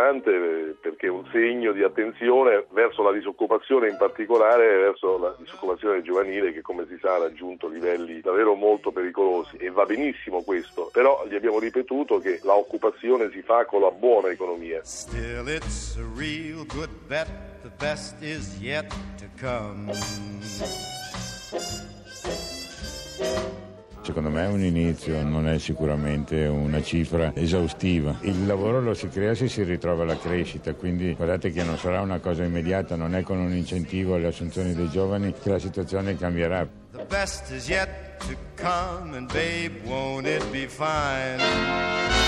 Importante eh, perché è un segno di attenzione verso la disoccupazione, in particolare verso la disoccupazione giovanile che come si sa ha raggiunto livelli davvero molto pericolosi e va benissimo questo, però gli abbiamo ripetuto che l'occupazione si fa con la buona economia. Still it's a real good bet, the best is yet to come. Secondo me è un inizio, non è sicuramente una cifra esaustiva. Il lavoro lo si crea se si ritrova la crescita, quindi guardate che non sarà una cosa immediata, non è con un incentivo alle assunzioni dei giovani che la situazione cambierà. The best is yet to come and babe won't it be fine.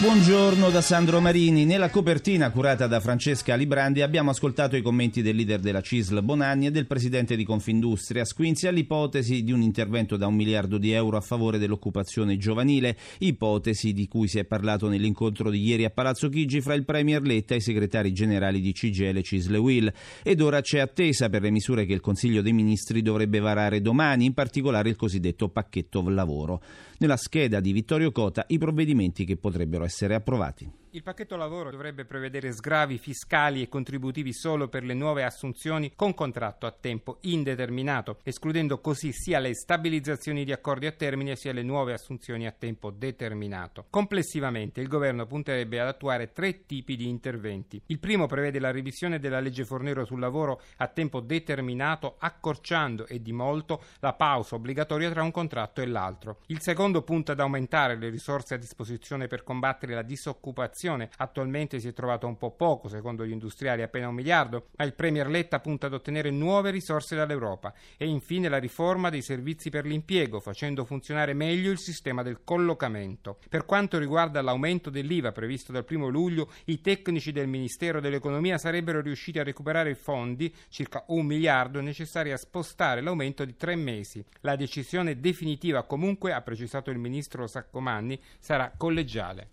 Buongiorno da Sandro Marini. Nella copertina curata da Francesca Librandi abbiamo ascoltato i commenti del leader della CISL Bonanni e del presidente di Confindustria Squinzi all'ipotesi di un intervento da un miliardo di euro a favore dell'occupazione giovanile, ipotesi di cui si è parlato nell'incontro di ieri a Palazzo Chigi fra il Premier Letta e i segretari generali di CGL CISL e Will. Ed ora c'è attesa per le misure che il Consiglio dei Ministri dovrebbe varare domani, in particolare il cosiddetto pacchetto lavoro. Nella scheda di Vittorio Cota i provvedimenti che potrebbero essere approvati. Il pacchetto lavoro dovrebbe prevedere sgravi fiscali e contributivi solo per le nuove assunzioni con contratto a tempo indeterminato, escludendo così sia le stabilizzazioni di accordi a termine sia le nuove assunzioni a tempo determinato. Complessivamente il governo punterebbe ad attuare tre tipi di interventi. Il primo prevede la revisione della legge Fornero sul lavoro a tempo determinato, accorciando e di molto la pausa obbligatoria tra un contratto e l'altro. Il secondo punta ad aumentare le risorse a disposizione per combattere la disoccupazione inflazione. Attualmente si è trovato un po' poco, secondo gli industriali appena un miliardo, ma il Premier Letta punta ad ottenere nuove risorse dall'Europa. E infine la riforma dei servizi per l'impiego, facendo funzionare meglio il sistema del collocamento. Per quanto riguarda l'aumento dell'IVA previsto dal 1 luglio, i tecnici del Ministero dell'Economia sarebbero riusciti a recuperare i fondi, circa un miliardo, necessari a spostare l'aumento di tre mesi. La decisione definitiva comunque, ha precisato il ministro Saccomanni, sarà collegiale.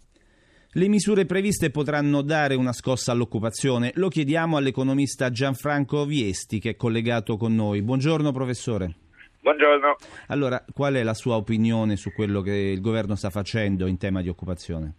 Le misure previste potranno dare una scossa all'occupazione? Lo chiediamo all'economista Gianfranco Viesti che è collegato con noi. Buongiorno professore. Buongiorno. Allora, qual è la sua opinione su quello che il governo sta facendo in tema di occupazione?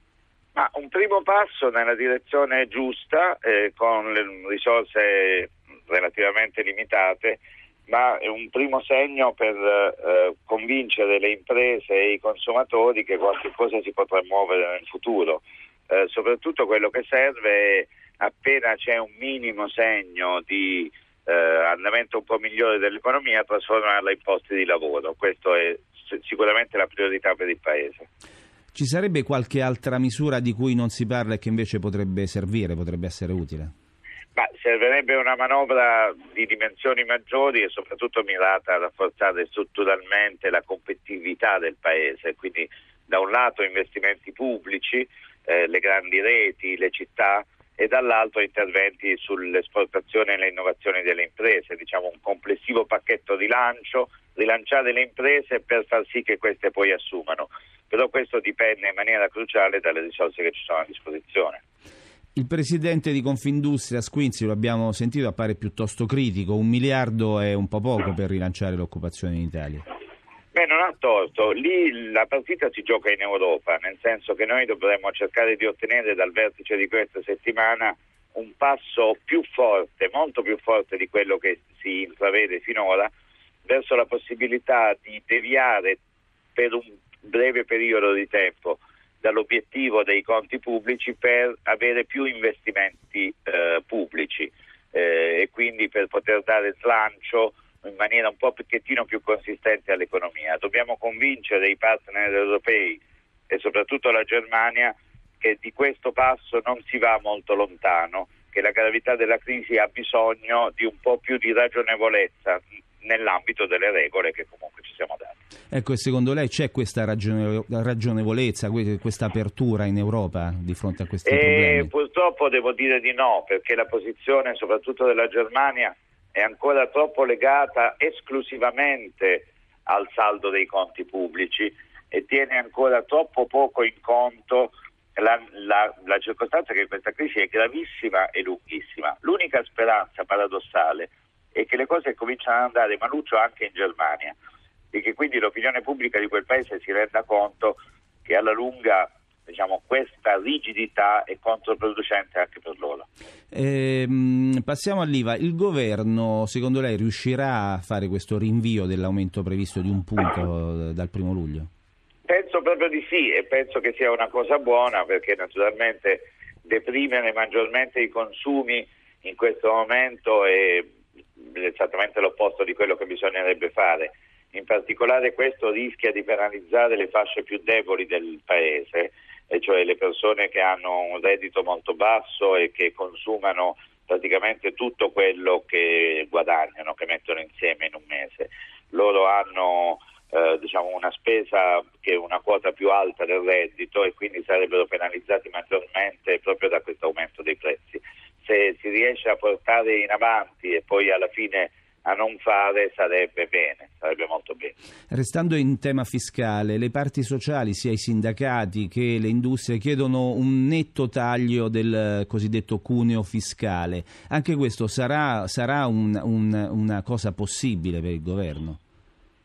Ma un primo passo nella direzione giusta, eh, con risorse relativamente limitate, ma è un primo segno per eh, convincere le imprese e i consumatori che qualche cosa si potrà muovere nel futuro. Eh, soprattutto quello che serve è appena c'è un minimo segno di eh, andamento un po' migliore dell'economia trasformarla in posti di lavoro. Questa è sicuramente la priorità per il Paese. Ci sarebbe qualche altra misura di cui non si parla e che invece potrebbe servire, potrebbe essere utile? Ma servirebbe una manovra di dimensioni maggiori e soprattutto mirata a rafforzare strutturalmente la competitività del Paese, quindi da un lato investimenti pubblici, eh, le grandi reti, le città e dall'altro interventi sull'esportazione e l'innovazione delle imprese, diciamo un complessivo pacchetto di lancio, rilanciare le imprese per far sì che queste poi assumano. Però questo dipende in maniera cruciale dalle risorse che ci sono a disposizione. Il presidente di Confindustria Squinzi, lo abbiamo sentito, appare piuttosto critico. Un miliardo è un po' poco per rilanciare l'occupazione in Italia. Beh, non ha torto. Lì la partita si gioca in Europa, nel senso che noi dovremmo cercare di ottenere dal vertice di questa settimana un passo più forte, molto più forte di quello che si intravede finora, verso la possibilità di deviare per un breve periodo di tempo dall'obiettivo dei conti pubblici per avere più investimenti eh, pubblici eh, e quindi per poter dare slancio in maniera un po' pochettino più consistente all'economia. Dobbiamo convincere i partner europei e soprattutto la Germania che di questo passo non si va molto lontano, che la gravità della crisi ha bisogno di un po' più di ragionevolezza nell'ambito delle regole che comunque ci siamo dati. Ecco, e secondo lei c'è questa ragionevolezza, questa apertura in Europa di fronte a questi e eh, problemi? Purtroppo devo dire di no, perché la posizione soprattutto della Germania è ancora troppo legata esclusivamente al saldo dei conti pubblici e tiene ancora troppo poco in conto la, la, la circostanza che questa crisi è gravissima e lunghissima. L'unica speranza paradossale e che le cose cominciano ad andare maluccio anche in Germania e che quindi l'opinione pubblica di quel paese si renda conto che alla lunga diciamo, questa rigidità è controproducente anche per loro. Ehm, passiamo all'IVA. Il governo, secondo lei, riuscirà a fare questo rinvio dell'aumento previsto di un punto dal primo luglio? Penso proprio di sì e penso che sia una cosa buona perché naturalmente deprimere maggiormente i consumi in questo momento è esattamente l'opposto di quello che bisognerebbe fare. In particolare questo rischia di penalizzare le fasce più deboli del Paese, e cioè le persone che hanno un reddito molto basso e che consumano praticamente tutto quello che guadagnano, che mettono insieme in un mese. Loro hanno eh, diciamo una spesa che è una quota più alta del reddito e quindi sarebbero penalizzati maggiormente proprio da questo aumento dei prezzi. Se si riesce a portare in avanti e poi alla fine a non fare sarebbe bene, sarebbe molto bene. Restando in tema fiscale, le parti sociali, sia i sindacati che le industrie, chiedono un netto taglio del cosiddetto cuneo fiscale. Anche questo sarà, sarà un, un, una cosa possibile per il governo?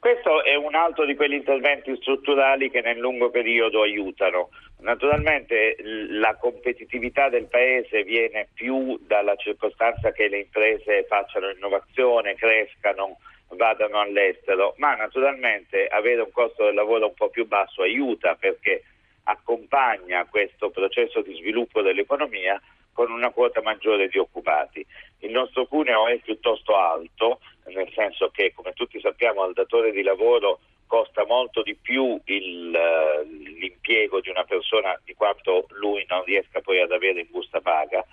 Questo è un altro di quegli interventi strutturali che nel lungo periodo aiutano. Naturalmente la competitività del paese viene più dalla circostanza che le imprese facciano innovazione, crescano, vadano all'estero, ma naturalmente avere un costo del lavoro un po' più basso aiuta perché accompagna questo processo di sviluppo dell'economia con una quota maggiore di occupati. Il nostro cuneo è piuttosto alto, nel senso che come tutti sappiamo al datore di lavoro costa molto di più il, uh, l'impiego di una persona di quanto lui non riesca poi ad avere in busta paga,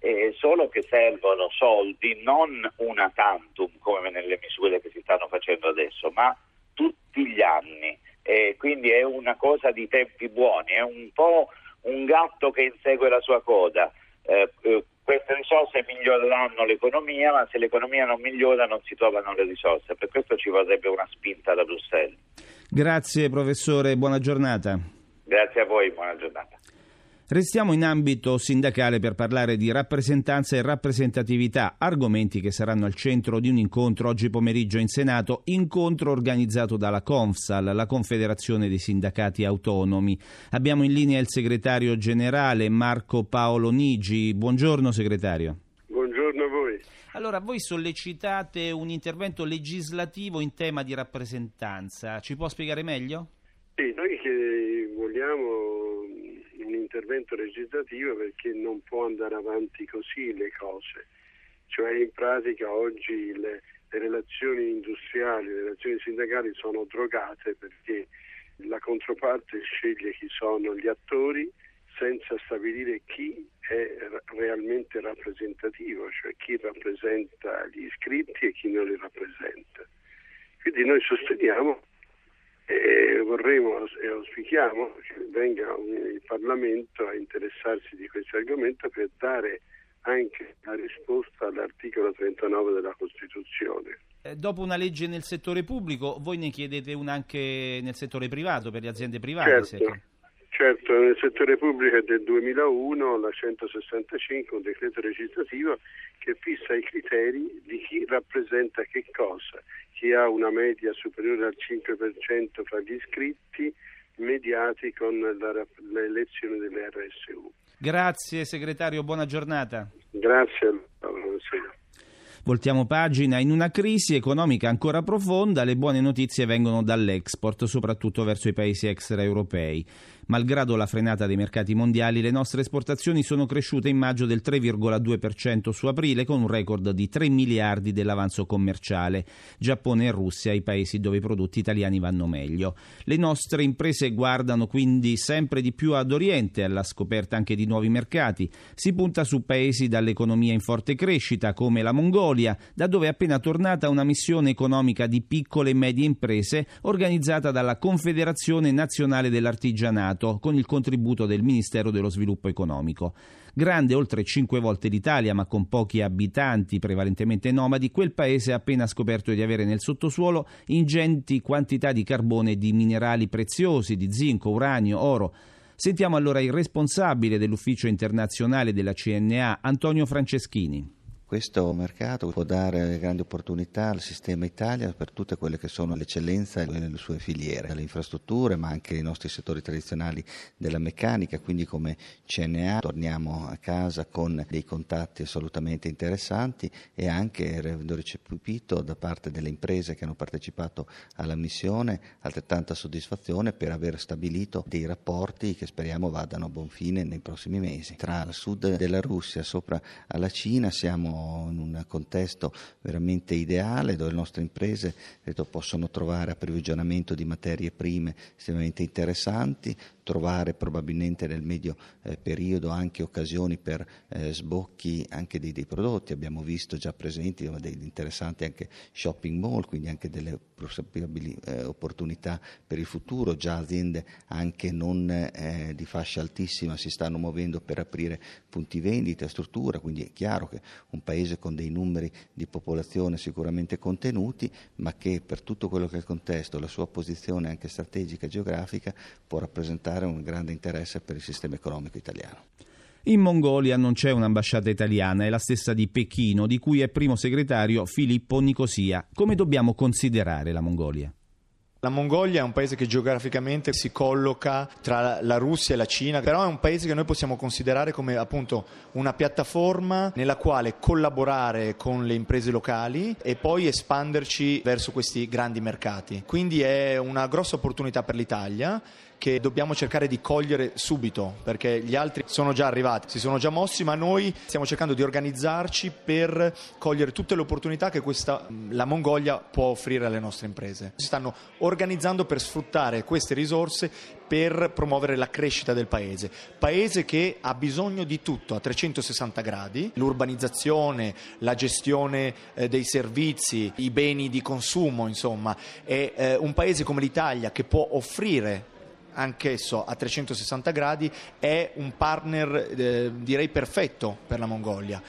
eh, solo che servono soldi, non una tantum come nelle misure che si stanno facendo adesso, ma tutti gli anni. Eh, quindi è una cosa di tempi buoni, è un po' un gatto che insegue la sua coda. Eh, eh, queste risorse miglioreranno l'economia, ma se l'economia non migliora non si trovano le risorse. Per questo ci vorrebbe una spinta da Bruxelles. Grazie professore, buona giornata. Grazie a voi, buona giornata. Restiamo in ambito sindacale per parlare di rappresentanza e rappresentatività, argomenti che saranno al centro di un incontro oggi pomeriggio in Senato, incontro organizzato dalla Confsal, la Confederazione dei Sindacati Autonomi. Abbiamo in linea il segretario generale Marco Paolo Nigi. Buongiorno segretario. Buongiorno a voi. Allora, voi sollecitate un intervento legislativo in tema di rappresentanza. Ci può spiegare meglio? Sì, noi che vogliamo intervento legislativo perché non può andare avanti così le cose. Cioè in pratica oggi le, le relazioni industriali, le relazioni sindacali sono drogate perché la controparte sceglie chi sono gli attori senza stabilire chi è realmente rappresentativo, cioè chi rappresenta gli iscritti e chi non li rappresenta. Quindi noi sosteniamo e vorremmo e auspichiamo che venga il Parlamento a interessarsi di questo argomento per dare anche la risposta all'articolo 39 della Costituzione. Eh, dopo una legge nel settore pubblico, voi ne chiedete una anche nel settore privato, per le aziende private? Certo, certo nel settore pubblico è del 2001 la 165, un decreto legislativo che fissa i criteri di chi rappresenta che cosa chi ha una media superiore al 5% fra gli iscritti mediati con la, l'elezione delle RSU. Grazie segretario, buona giornata. Grazie. Buonasera. Voltiamo pagina. In una crisi economica ancora profonda, le buone notizie vengono dall'export, soprattutto verso i paesi extraeuropei. Malgrado la frenata dei mercati mondiali, le nostre esportazioni sono cresciute in maggio del 3,2% su aprile, con un record di 3 miliardi dell'avanzo commerciale. Giappone e Russia, i paesi dove i prodotti italiani vanno meglio. Le nostre imprese guardano quindi sempre di più ad Oriente, alla scoperta anche di nuovi mercati. Si punta su paesi dall'economia in forte crescita, come la Mongolia, da dove è appena tornata una missione economica di piccole e medie imprese organizzata dalla Confederazione Nazionale dell'Artigianato Stato con il contributo del Ministero dello Sviluppo Economico. Grande oltre cinque volte l'Italia, ma con pochi abitanti, prevalentemente nomadi, quel paese ha appena scoperto di avere nel sottosuolo ingenti quantità di carbone e di minerali preziosi, di zinco, uranio, oro. Sentiamo allora il responsabile dell'ufficio internazionale della CNA, Antonio Franceschini. Questo mercato può dare grandi opportunità al sistema Italia per tutte quelle che sono l'eccellenza nelle sue filiere, le infrastrutture, ma anche i nostri settori tradizionali della meccanica, quindi come CNA torniamo a casa con dei contatti assolutamente interessanti e anche avendo recepito da parte delle imprese che hanno partecipato alla missione altrettanta soddisfazione per aver stabilito dei rapporti che speriamo vadano a buon fine nei prossimi mesi. Tra il sud della Russia sopra alla Cina siamo in un contesto veramente ideale dove le nostre imprese credo, possono trovare approvvigionamento di materie prime estremamente interessanti, trovare probabilmente nel medio eh, periodo anche occasioni per eh, sbocchi anche dei, dei, prodotti. Abbiamo visto già presenti degli interessanti anche shopping mall, quindi anche delle possibili eh, opportunità per il futuro. Già aziende anche non eh, di fascia altissima si stanno muovendo per aprire punti vendita, struttura, quindi è chiaro che un paese con dei numeri di popolazione sicuramente contenuti, ma che per tutto quello che è il contesto, la sua posizione anche strategica e geografica può rappresentare rappresentare un grande interesse per il sistema economico italiano. In Mongolia non c'è un'ambasciata italiana, è la stessa di Pechino, di cui è primo segretario Filippo Nicosia. Come dobbiamo considerare la Mongolia? La Mongolia è un paese che geograficamente si colloca tra la Russia e la Cina, però è un paese che noi possiamo considerare come appunto una piattaforma nella quale collaborare con le imprese locali e poi espanderci verso questi grandi mercati. Quindi è una grossa opportunità per l'Italia che dobbiamo cercare di cogliere subito, perché gli altri sono già arrivati, si sono già mossi, ma noi stiamo cercando di organizzarci per cogliere tutte le opportunità che questa, la Mongolia può offrire alle nostre imprese. Si stanno organizzando per sfruttare queste risorse per promuovere la crescita del paese. Paese che ha bisogno di tutto a 360 gradi, l'urbanizzazione, la gestione eh, dei servizi, i beni di consumo, insomma, è eh, un paese come l'Italia che può offrire anch'esso a 360 gradi, è un partner eh, direi perfetto per la Mongolia.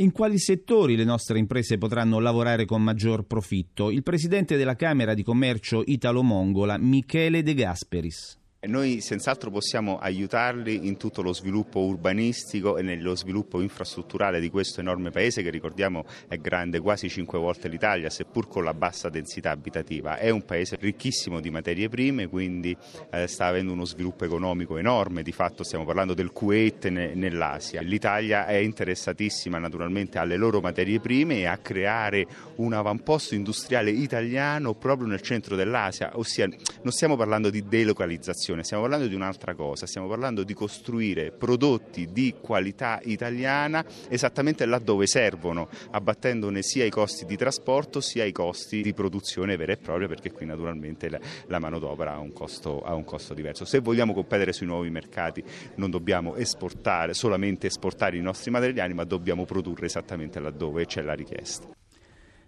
In quali settori le nostre imprese potranno lavorare con maggior profitto? Il presidente della Camera di Commercio Italo-Mongola, Michele De Gasperis. Noi senz'altro possiamo aiutarli in tutto lo sviluppo urbanistico e nello sviluppo infrastrutturale di questo enorme paese che ricordiamo è grande quasi cinque volte l'Italia, seppur con la bassa densità abitativa. È un paese ricchissimo di materie prime, quindi eh, sta avendo uno sviluppo economico enorme, di fatto stiamo parlando del Kuwait ne, nell'Asia. L'Italia è interessatissima naturalmente alle loro materie prime e a creare un avamposto industriale italiano proprio nel centro dell'Asia, ossia non stiamo parlando di delocalizzazione innovazione, stiamo parlando di un'altra cosa, stiamo parlando di costruire prodotti di qualità italiana esattamente laddove servono, abbattendone sia i costi di trasporto sia i costi di produzione vera e propria, perché qui naturalmente la, la manodopera ha un, costo, ha un costo diverso. Se vogliamo competere sui nuovi mercati non dobbiamo esportare, solamente esportare i nostri materiali, ma dobbiamo produrre esattamente laddove c'è la richiesta.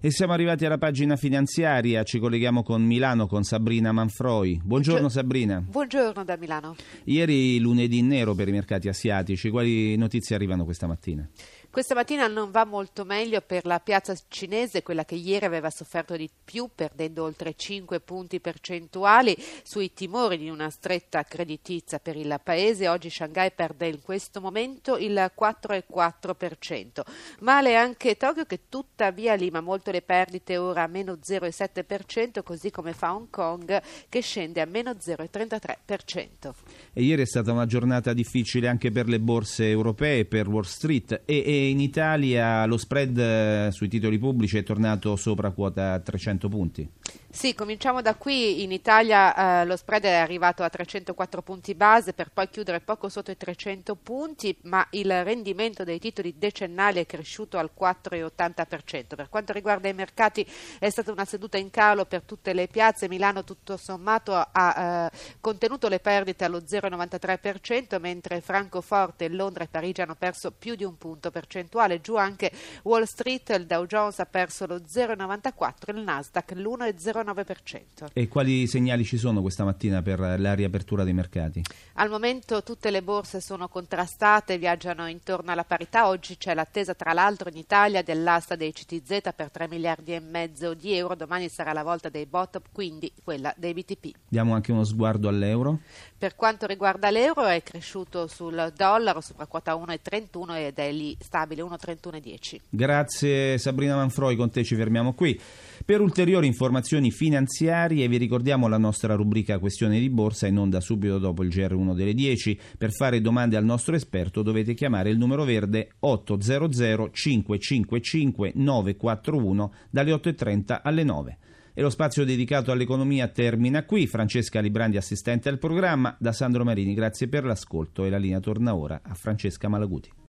E siamo arrivati alla pagina finanziaria, ci colleghiamo con Milano con Sabrina Manfroi. Buongiorno Sabrina. Buongiorno da Milano. Ieri lunedì nero per i mercati asiatici, quali notizie arrivano questa mattina? Questa mattina non va molto meglio per la piazza cinese, quella che ieri aveva sofferto di più, perdendo oltre 5 punti percentuali sui timori di una stretta creditizia per il paese. Oggi Shanghai perde in questo momento il 4,4%. Male anche Tokyo che tuttavia lima molto le perdite ora a meno 0,7%, così come fa Hong Kong che scende a meno 0,33%. E ieri è stata una giornata difficile anche per le borse europee, per Wall Street e, e in Italia lo spread eh, sui titoli pubblici è tornato sopra quota 300 punti. Sì, cominciamo da qui. In Italia eh, lo spread è arrivato a 304 punti base per poi chiudere poco sotto i 300 punti, ma il rendimento dei titoli decennali è cresciuto al 4,80%. Per quanto riguarda i mercati è stata una seduta in calo per tutte le piazze. Milano tutto sommato ha eh, contenuto le perdite allo 0,93%, mentre Francoforte, Londra e Parigi hanno perso più di un punto percentuale. Giù anche Wall Street, il Dow Jones ha perso lo 0,94%, il Nasdaq l'1,0%. 0,9%. E quali segnali ci sono questa mattina per la riapertura dei mercati? Al momento tutte le borse sono contrastate, viaggiano intorno alla parità. Oggi c'è l'attesa tra l'altro in Italia dell'asta dei CTZ per 3 miliardi e mezzo di euro, domani sarà la volta dei bot, quindi quella dei BTP. Diamo anche uno sguardo all'euro. Per quanto riguarda l'euro è cresciuto sul dollaro sopra quota 1,31 ed è lì, sta stabile 1,3110. Grazie Sabrina Manfroi, con te ci fermiamo qui. Per ulteriori informazioni finanziarie vi ricordiamo la nostra rubrica Questione di Borsa in onda subito dopo il GR1 delle 10. Per fare domande al nostro esperto dovete chiamare il numero verde 800 555 941 dalle 8.30 alle 9. E lo spazio dedicato all'economia termina qui. Francesca Librandi, assistente al programma, da Sandro Marini, grazie per l'ascolto e la linea torna ora a Francesca Malaguti.